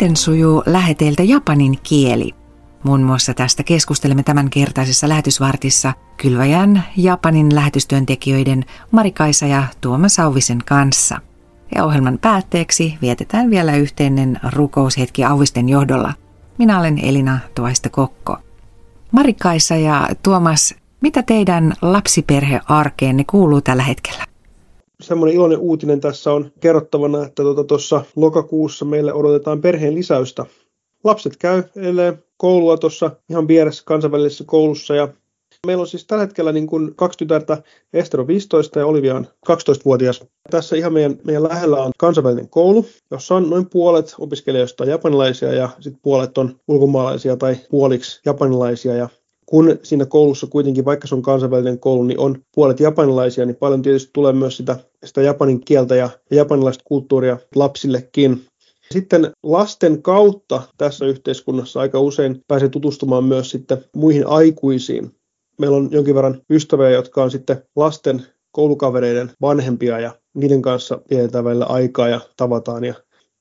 Miten sujuu läheteiltä japanin kieli? Muun muassa tästä keskustelemme tämän kertaisessa lähetysvartissa Kylväjän Japanin lähetystyöntekijöiden Marikaisa ja Tuomas Auvisen kanssa. Ja ohjelman päätteeksi vietetään vielä yhteinen rukoushetki Auvisten johdolla. Minä olen Elina Tuaista Kokko. Marikaisa ja Tuomas, mitä teidän lapsiperhearkeenne kuuluu tällä hetkellä? Semmoinen iloinen uutinen tässä on kerrottavana, että tuossa tuota, lokakuussa meille odotetaan perheen lisäystä. Lapset käy edelleen koulua tuossa ihan vieressä kansainvälisessä koulussa ja Meillä on siis tällä hetkellä niin kuin kaksi tytärtä, Ester on 15 ja Olivia on 12-vuotias. Tässä ihan meidän, meidän lähellä on kansainvälinen koulu, jossa on noin puolet opiskelijoista japanilaisia ja sitten puolet on ulkomaalaisia tai puoliksi japanilaisia. Ja kun siinä koulussa kuitenkin, vaikka se on kansainvälinen koulu, niin on puolet japanilaisia, niin paljon tietysti tulee myös sitä, sitä japanin kieltä ja, ja japanilaista kulttuuria lapsillekin. Sitten lasten kautta tässä yhteiskunnassa aika usein pääsee tutustumaan myös sitten muihin aikuisiin. Meillä on jonkin verran ystäviä, jotka on sitten lasten koulukavereiden vanhempia ja niiden kanssa vietetään välillä aikaa ja tavataan ja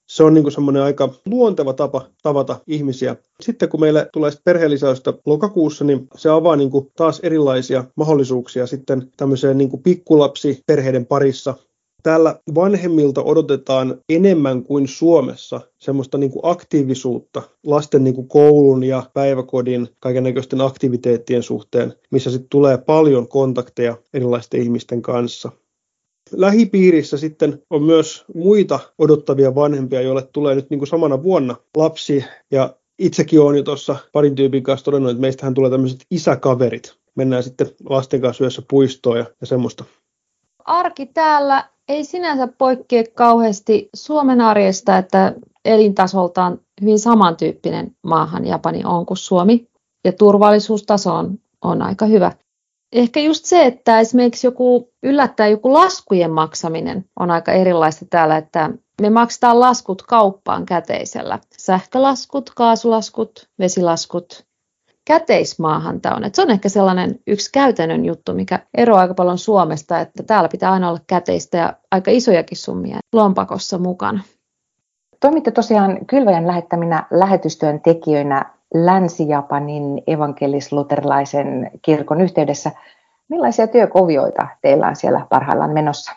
se on niin semmoinen aika luonteva tapa tavata ihmisiä. Sitten kun meille tulee perheellisäystä lokakuussa, niin se avaa niin kuin taas erilaisia mahdollisuuksia sitten tämmöiseen niin kuin pikkulapsi perheiden parissa. Täällä vanhemmilta odotetaan enemmän kuin Suomessa semmoista niin kuin aktiivisuutta lasten niin kuin koulun ja päiväkodin kaikenlaisten aktiviteettien suhteen, missä sitten tulee paljon kontakteja erilaisten ihmisten kanssa. Lähipiirissä sitten on myös muita odottavia vanhempia, joille tulee nyt niin kuin samana vuonna lapsi. Ja itsekin olen jo tuossa parin tyypin kanssa todennut, että meistähän tulee tämmöiset isäkaverit. Mennään sitten lasten kanssa yössä puistoon ja, ja semmoista. Arki täällä ei sinänsä poikkea kauheasti Suomen arjesta, että elintasoltaan hyvin samantyyppinen maahan Japani on kuin Suomi. Ja turvallisuustaso on, on aika hyvä ehkä just se, että esimerkiksi joku yllättää joku laskujen maksaminen on aika erilaista täällä, että me maksetaan laskut kauppaan käteisellä. Sähkölaskut, kaasulaskut, vesilaskut. Käteismaahan tämä on. Et se on ehkä sellainen yksi käytännön juttu, mikä eroaa aika paljon Suomesta, että täällä pitää aina olla käteistä ja aika isojakin summia lompakossa mukana. Toimitte tosiaan Kylväjän lähettäminä lähetystyöntekijöinä Länsi-Japanin evankelis-luterilaisen kirkon yhteydessä. Millaisia työkuvioita teillä on siellä parhaillaan menossa?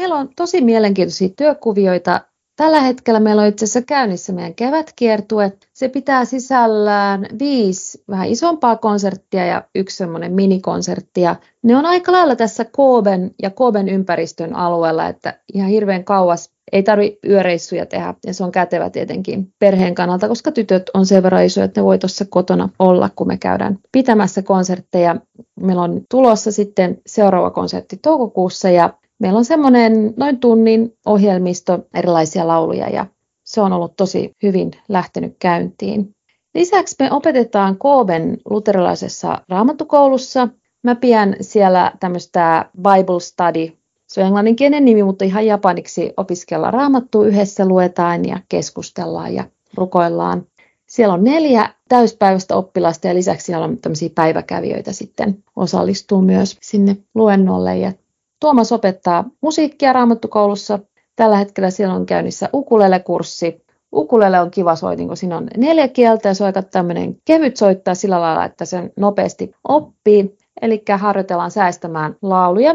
Meillä on tosi mielenkiintoisia työkuvioita. Tällä hetkellä meillä on itse asiassa käynnissä meidän kevätkiertue. Se pitää sisällään viisi vähän isompaa konserttia ja yksi semmoinen minikonsertti. Ne on aika lailla tässä Kooben ja Kooben ympäristön alueella, että ihan hirveän kauas ei tarvi yöreissuja tehdä ja se on kätevä tietenkin perheen kannalta, koska tytöt on sen verran isoja, että ne voi tuossa kotona olla, kun me käydään pitämässä konsertteja. Meillä on tulossa sitten seuraava konsertti toukokuussa ja meillä on semmoinen noin tunnin ohjelmisto erilaisia lauluja ja se on ollut tosi hyvin lähtenyt käyntiin. Lisäksi me opetetaan Kooben luterilaisessa raamattukoulussa. Mä pidän siellä tämmöistä Bible Study se on englanninkielinen nimi, mutta ihan japaniksi opiskellaan raamattua yhdessä, luetaan ja keskustellaan ja rukoillaan. Siellä on neljä täyspäiväistä oppilasta ja lisäksi siellä on tämmöisiä päiväkävijöitä sitten osallistuu myös sinne luennolle. Ja Tuomas opettaa musiikkia raamattukoulussa. Tällä hetkellä siellä on käynnissä ukulele-kurssi. Ukulele on kiva soitin, kun siinä on neljä kieltä ja se on aika tämmöinen kevyt soittaa sillä lailla, että sen nopeasti oppii. Eli harjoitellaan säästämään lauluja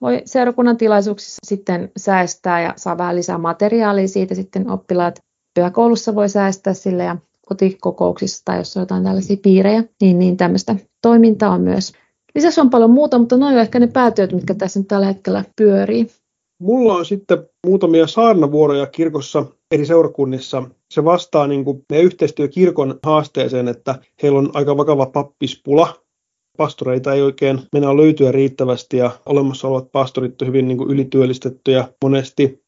voi seurakunnan tilaisuuksissa sitten säästää ja saa vähän lisää materiaalia siitä sitten oppilaat pyhäkoulussa voi säästää sille ja kotikokouksissa tai jos on jotain tällaisia piirejä, niin, niin tämmöistä toimintaa on myös. Lisäksi on paljon muuta, mutta noin on ehkä ne päätyöt, mitkä tässä nyt tällä hetkellä pyörii. Mulla on sitten muutamia saarnavuoroja kirkossa eri seurakunnissa. Se vastaa niin kuin meidän yhteistyökirkon haasteeseen, että heillä on aika vakava pappispula pastoreita ei oikein mennä löytyä riittävästi ja olemassa olevat pastorit on hyvin niin kuin ylityöllistettyjä monesti.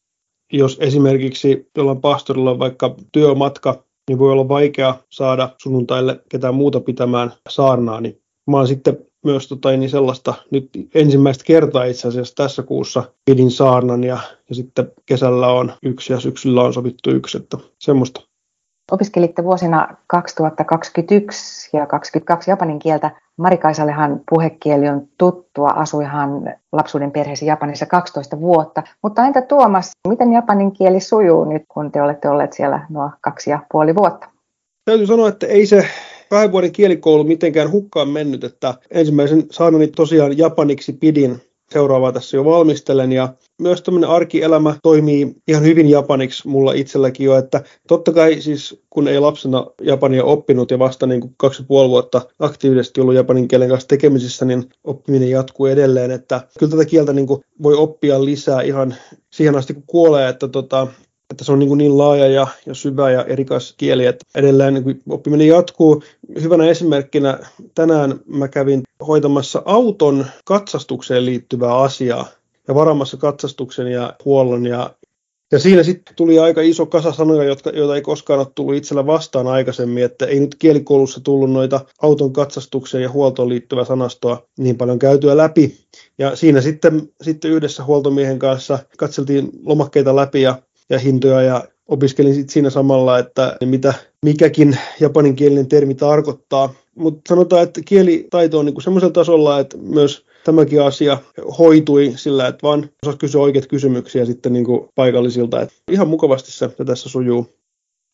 Jos esimerkiksi jollain pastorilla on vaikka työmatka, niin voi olla vaikea saada sunnuntaille ketään muuta pitämään saarnaa. Niin mä oon sitten myös tota, niin sellaista nyt ensimmäistä kertaa itse asiassa tässä kuussa pidin saarnan ja, ja sitten kesällä on yksi ja syksyllä on sovittu yksi, että semmoista. Opiskelitte vuosina 2021 ja 2022 japanin kieltä. Marikaisallehan puhekieli on tuttua, asuihan lapsuuden perheessä Japanissa 12 vuotta. Mutta entä Tuomas, miten japanin kieli sujuu nyt, kun te olette olleet siellä nuo kaksi ja puoli vuotta? Täytyy sanoa, että ei se kahden vuoden kielikoulu mitenkään hukkaan mennyt, että ensimmäisen saanoni tosiaan japaniksi pidin. Seuraavaa tässä jo valmistelen ja myös tämmöinen arkielämä toimii ihan hyvin japaniksi mulla itselläkin jo, että totta kai siis kun ei lapsena japania oppinut ja vasta niin kuin kaksi ja puoli vuotta aktiivisesti ollut japanin kielen kanssa tekemisissä, niin oppiminen jatkuu edelleen, että kyllä tätä kieltä niin kuin voi oppia lisää ihan siihen asti kun kuolee, että tota, että se on niin, kuin niin laaja ja, ja syvä ja erikas kieli, että edelleen niin oppiminen jatkuu. Hyvänä esimerkkinä tänään mä kävin hoitamassa auton katsastukseen liittyvää asiaa ja varamassa katsastuksen ja huollon ja ja siinä sitten tuli aika iso kasa sanoja, jotka, joita ei koskaan ole tullut itsellä vastaan aikaisemmin, että ei nyt kielikoulussa tullut noita auton katsastukseen ja huoltoon liittyvää sanastoa niin paljon käytyä läpi. Ja siinä sitten, sitten yhdessä huoltomiehen kanssa katseltiin lomakkeita läpi ja ja hintoja ja opiskelin sit siinä samalla, että mitä mikäkin japaninkielinen termi tarkoittaa. Mutta sanotaan, että kielitaito on niinku semmoisella tasolla, että myös tämäkin asia hoitui sillä, että vaan osasi kysyä oikeat kysymyksiä sitten niinku paikallisilta. Et ihan mukavasti se tässä sujuu.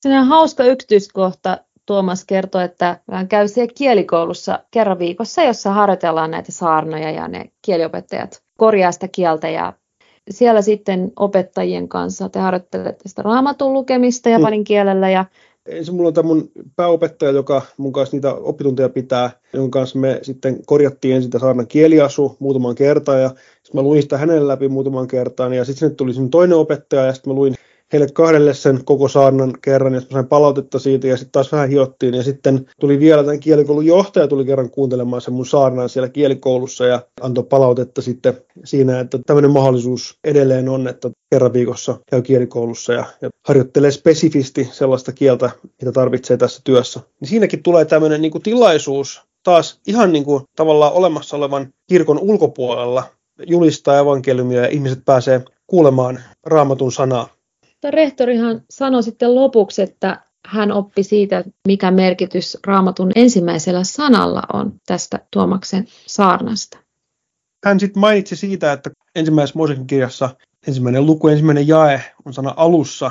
Se on hauska yksityiskohta. Tuomas kertoi, että hän käy siellä kielikoulussa kerran viikossa, jossa harjoitellaan näitä saarnoja ja ne kieliopettajat korjaa sitä kieltä ja siellä sitten opettajien kanssa te harjoittelette sitä raamatun lukemista mm. japanin kielellä ja Ensin mulla on tämä mun pääopettaja, joka mun kanssa niitä oppitunteja pitää, jonka kanssa me sitten korjattiin ensin saarnan kieliasu muutaman kertaan ja sitten mä luin sitä hänelle läpi muutaman kertaan ja sitten sinne tuli toinen opettaja ja sitten mä luin heille kahdelle sen koko saarnan kerran, ja sain palautetta siitä, ja sitten taas vähän hiottiin, ja sitten tuli vielä tämän kielikoulun johtaja tuli kerran kuuntelemaan sen mun saarnan siellä kielikoulussa, ja antoi palautetta sitten siinä, että tämmöinen mahdollisuus edelleen on, että kerran viikossa käy kielikoulussa ja, ja harjoittelee spesifisti sellaista kieltä, mitä tarvitsee tässä työssä. Niin siinäkin tulee tämmöinen niin kuin tilaisuus taas ihan niin kuin tavallaan olemassa olevan kirkon ulkopuolella julistaa evankeliumia ja ihmiset pääsee kuulemaan raamatun sanaa rehtorihan sanoi sitten lopuksi, että hän oppi siitä, mikä merkitys raamatun ensimmäisellä sanalla on tästä Tuomaksen saarnasta. Hän sitten mainitsi siitä, että ensimmäisessä Mooseksen kirjassa ensimmäinen luku, ensimmäinen jae on sana alussa.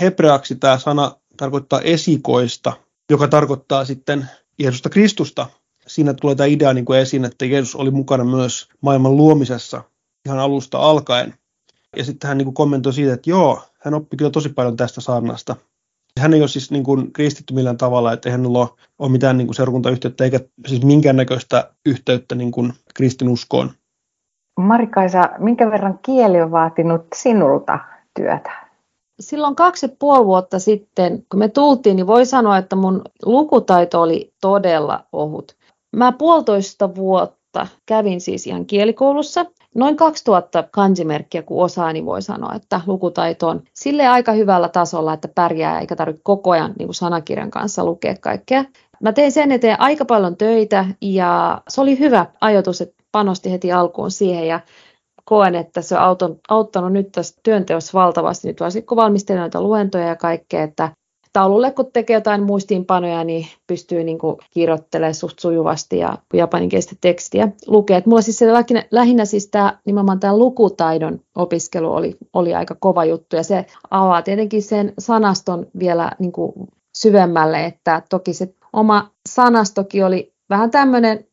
Hebreaksi tämä sana tarkoittaa esikoista, joka tarkoittaa sitten Jeesusta Kristusta. Siinä tulee tämä idea niin kuin esiin, että Jeesus oli mukana myös maailman luomisessa ihan alusta alkaen. Ja sitten hän niin kuin kommentoi siitä, että joo, hän oppi kyllä tosi paljon tästä saarnasta. Hän ei ole siis niin kuin kristitty millään tavalla, että ei hänellä ole, ole mitään niin kuin seurakuntayhteyttä eikä siis minkäännäköistä yhteyttä niin kuin kristinuskoon. Marikaisa, minkä verran kieli on vaatinut sinulta työtä? Silloin kaksi ja puoli vuotta sitten, kun me tultiin, niin voi sanoa, että mun lukutaito oli todella ohut. Mä puolitoista vuotta kävin siis ihan kielikoulussa noin 2000 kansimerkkiä, kun osaa, niin voi sanoa, että lukutaito on sille aika hyvällä tasolla, että pärjää eikä tarvitse koko ajan niin kuin sanakirjan kanssa lukea kaikkea. Mä tein sen eteen aika paljon töitä ja se oli hyvä ajatus, että panosti heti alkuun siihen ja koen, että se on auttanut nyt tässä työnteossa valtavasti, nyt varsinkin kun valmistelen näitä luentoja ja kaikkea, että taululle kun tekee jotain muistiinpanoja, niin pystyy niin kuin kirjoittelemaan suht sujuvasti ja japaninkielistä tekstiä lukee. Et mulla siis se lähinnä, lähinnä siis tämä, nimenomaan tämä lukutaidon opiskelu oli, oli aika kova juttu ja se avaa tietenkin sen sanaston vielä niin kuin syvemmälle, että toki se oma sanastokin oli vähän tämmöinen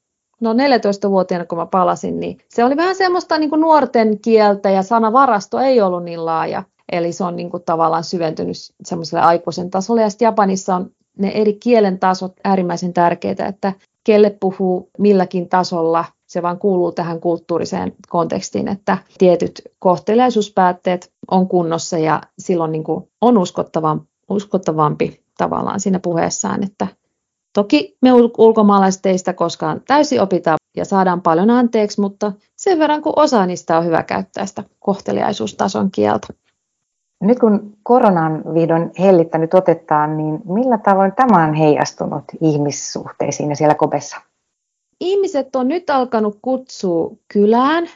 no 14-vuotiaana kun mä palasin, niin se oli vähän semmoista niin kuin nuorten kieltä ja sanavarasto ei ollut niin laaja. Eli se on niin kuin tavallaan syventynyt semmoiselle aikuisen tasolle. Ja sitten Japanissa on ne eri kielen tasot äärimmäisen tärkeitä, että kelle puhuu milläkin tasolla, se vaan kuuluu tähän kulttuuriseen kontekstiin, että tietyt kohteliaisuuspäätteet on kunnossa ja silloin niin kuin on uskottavampi, uskottavampi tavallaan siinä puheessaan, että Toki me ulkomaalaiset ei sitä koskaan täysin opita ja saadaan paljon anteeksi, mutta sen verran kun osa niistä on hyvä käyttää sitä kohteliaisuustason kieltä. Nyt kun koronan vihdoin hellittänyt otetaan, niin millä tavoin tämä on heijastunut ihmissuhteisiin ja siellä kopessa? Ihmiset on nyt alkanut kutsua kylään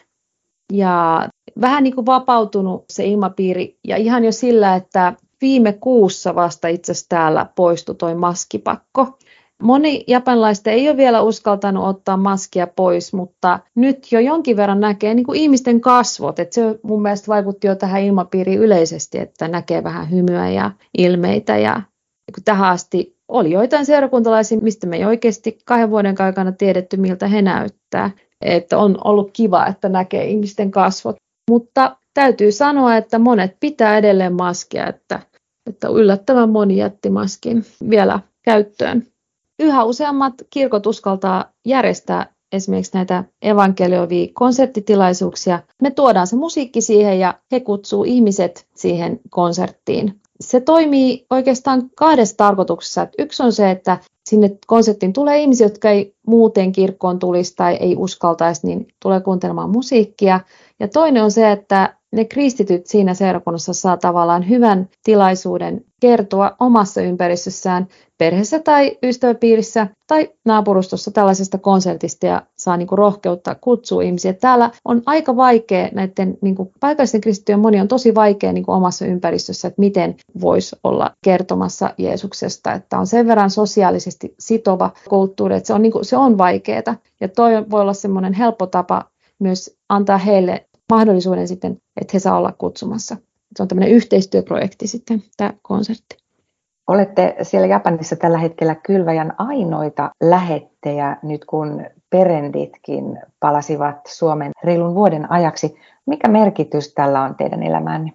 ja vähän niin kuin vapautunut se ilmapiiri ja ihan jo sillä, että viime kuussa vasta itse asiassa täällä poistui toi maskipakko. Moni japanilaista ei ole vielä uskaltanut ottaa maskia pois, mutta nyt jo jonkin verran näkee niin kuin ihmisten kasvot. Että se mun mielestä vaikutti jo tähän ilmapiiriin yleisesti, että näkee vähän hymyä ja ilmeitä. Ja tähän asti oli joitain seurakuntalaisia, mistä me ei oikeasti kahden vuoden aikana tiedetty, miltä he näyttää. Että on ollut kiva, että näkee ihmisten kasvot. Mutta täytyy sanoa, että monet pitää edelleen maskia, että, että yllättävän moni jätti maskin vielä käyttöön. Yhä useammat kirkot uskaltaa järjestää esimerkiksi näitä evankelioivia konserttitilaisuuksia. Me tuodaan se musiikki siihen ja he kutsuu ihmiset siihen konserttiin. Se toimii oikeastaan kahdessa tarkoituksessa. Yksi on se, että sinne konserttiin tulee ihmisiä, jotka ei muuten kirkkoon tulisi tai ei uskaltaisi, niin tulee kuuntelemaan musiikkia. Ja toinen on se, että ne kristityt siinä seurakunnassa saa tavallaan hyvän tilaisuuden kertoa omassa ympäristössään, perheessä tai ystäväpiirissä tai naapurustossa tällaisesta konsertista ja saa niin kuin rohkeutta kutsua ihmisiä. Täällä on aika vaikea näiden niin kuin paikallisten kristittyjen moni on tosi vaikea niin kuin omassa ympäristössä, että miten voisi olla kertomassa Jeesuksesta, että on sen verran sosiaalisesti sitova kulttuuri, että se on, niin kuin, se on vaikeaa. Ja toi voi olla semmoinen helppo tapa myös antaa heille mahdollisuuden sitten, että he saa olla kutsumassa. Se on tämmöinen yhteistyöprojekti sitten, tämä konsertti. Olette siellä Japanissa tällä hetkellä kylväjän ainoita lähettejä nyt kun perenditkin palasivat Suomen reilun vuoden ajaksi. Mikä merkitys tällä on teidän elämänne?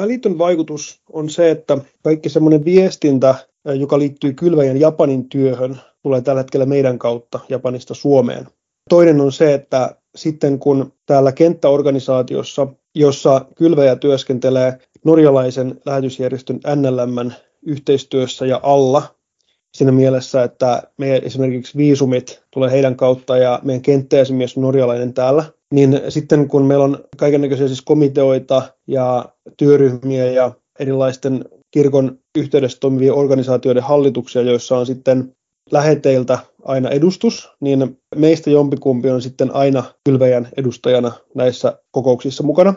Välitön vaikutus on se, että kaikki semmoinen viestintä, joka liittyy kylväjän Japanin työhön, tulee tällä hetkellä meidän kautta Japanista Suomeen. Toinen on se, että sitten kun täällä kenttäorganisaatiossa, jossa kylväjä työskentelee norjalaisen lähetysjärjestön NLM yhteistyössä ja alla, siinä mielessä, että meidän esimerkiksi viisumit tulee heidän kautta ja meidän kenttäesimies on norjalainen täällä, niin sitten kun meillä on kaikenlaisia siis komiteoita ja työryhmiä ja erilaisten kirkon yhteydessä toimivien organisaatioiden hallituksia, joissa on sitten läheteiltä aina edustus, niin meistä jompikumpi on sitten aina kylväjän edustajana näissä kokouksissa mukana.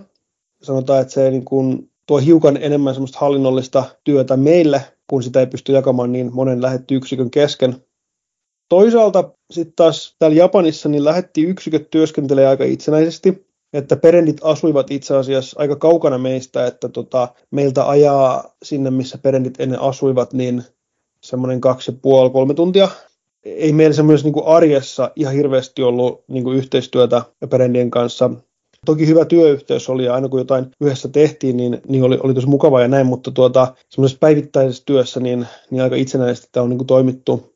Sanotaan, että se niin kuin tuo hiukan enemmän semmoista hallinnollista työtä meille, kun sitä ei pysty jakamaan niin monen lähetty yksikön kesken. Toisaalta sitten taas täällä Japanissa niin lähetti yksiköt työskentelee aika itsenäisesti, että perendit asuivat itse asiassa aika kaukana meistä, että tota, meiltä ajaa sinne, missä perendit ennen asuivat, niin semmoinen kaksi ja puoli, kolme tuntia. Ei meillä semmoisessa niin arjessa ihan hirveästi ollut niin kuin yhteistyötä perendien kanssa. Toki hyvä työyhteys oli ja aina kun jotain yhdessä tehtiin, niin, niin oli, oli tosi mukava ja näin, mutta tuota, semmoisessa päivittäisessä työssä niin, niin aika itsenäisesti tämä on niin kuin toimittu.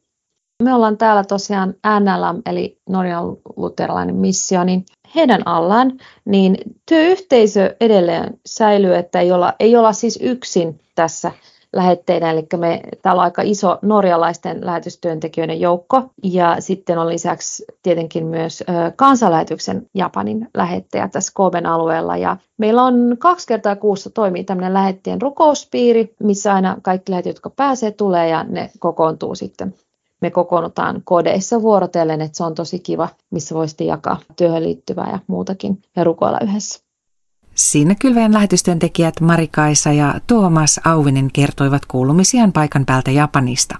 Me ollaan täällä tosiaan NLM, eli Norjan luterilainen missio, niin heidän allaan, niin työyhteisö edelleen säilyy, että ei olla, ei olla siis yksin tässä lähetteinä, eli me, täällä on aika iso norjalaisten lähetystyöntekijöiden joukko, ja sitten on lisäksi tietenkin myös kansanlähetyksen Japanin lähettäjä tässä Koben alueella, ja meillä on kaksi kertaa kuussa toimii tämmöinen lähettien rukouspiiri, missä aina kaikki lähetit, jotka pääsee, tulee, ja ne kokoontuu sitten. Me kokoonnutaan kodeissa vuorotellen, että se on tosi kiva, missä voisi jakaa työhön liittyvää ja muutakin ja rukoilla yhdessä. Siinä kylväjän lähetystyöntekijät Marikaisa ja Tuomas Auvinen kertoivat kuulumisiaan paikan päältä Japanista.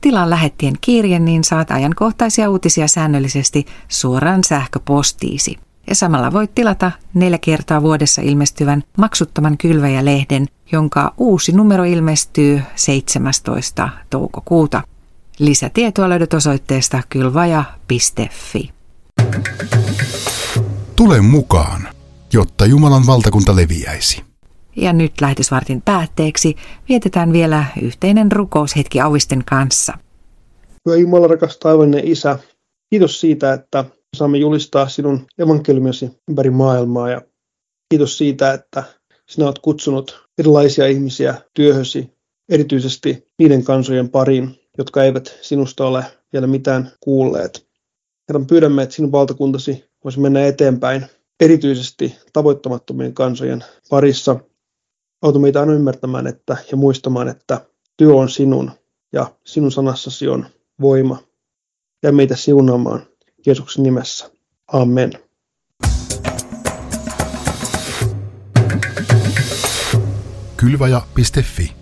Tilaan lähettien kirje, niin saat ajankohtaisia uutisia säännöllisesti suoraan sähköpostiisi. Ja samalla voit tilata neljä kertaa vuodessa ilmestyvän maksuttoman kylväjä-lehden, jonka uusi numero ilmestyy 17. toukokuuta. Lisätietoa löydät osoitteesta kylvaja.fi. Tule mukaan jotta Jumalan valtakunta leviäisi. Ja nyt lähetysvartin päätteeksi vietetään vielä yhteinen rukoushetki Auvisten kanssa. Hyvä Jumala, rakas taivallinen Isä, kiitos siitä, että saamme julistaa sinun evankeliumisi ympäri maailmaa ja kiitos siitä, että sinä olet kutsunut erilaisia ihmisiä työhösi, erityisesti niiden kansojen pariin, jotka eivät sinusta ole vielä mitään kuulleet. Herran, pyydämme, että sinun valtakuntasi voisi mennä eteenpäin erityisesti tavoittamattomien kansojen parissa. Auta meitä aina ymmärtämään että, ja muistamaan, että työ on sinun ja sinun sanassasi on voima. Ja meitä siunaamaan Jeesuksen nimessä. Amen. Kylvaja.fi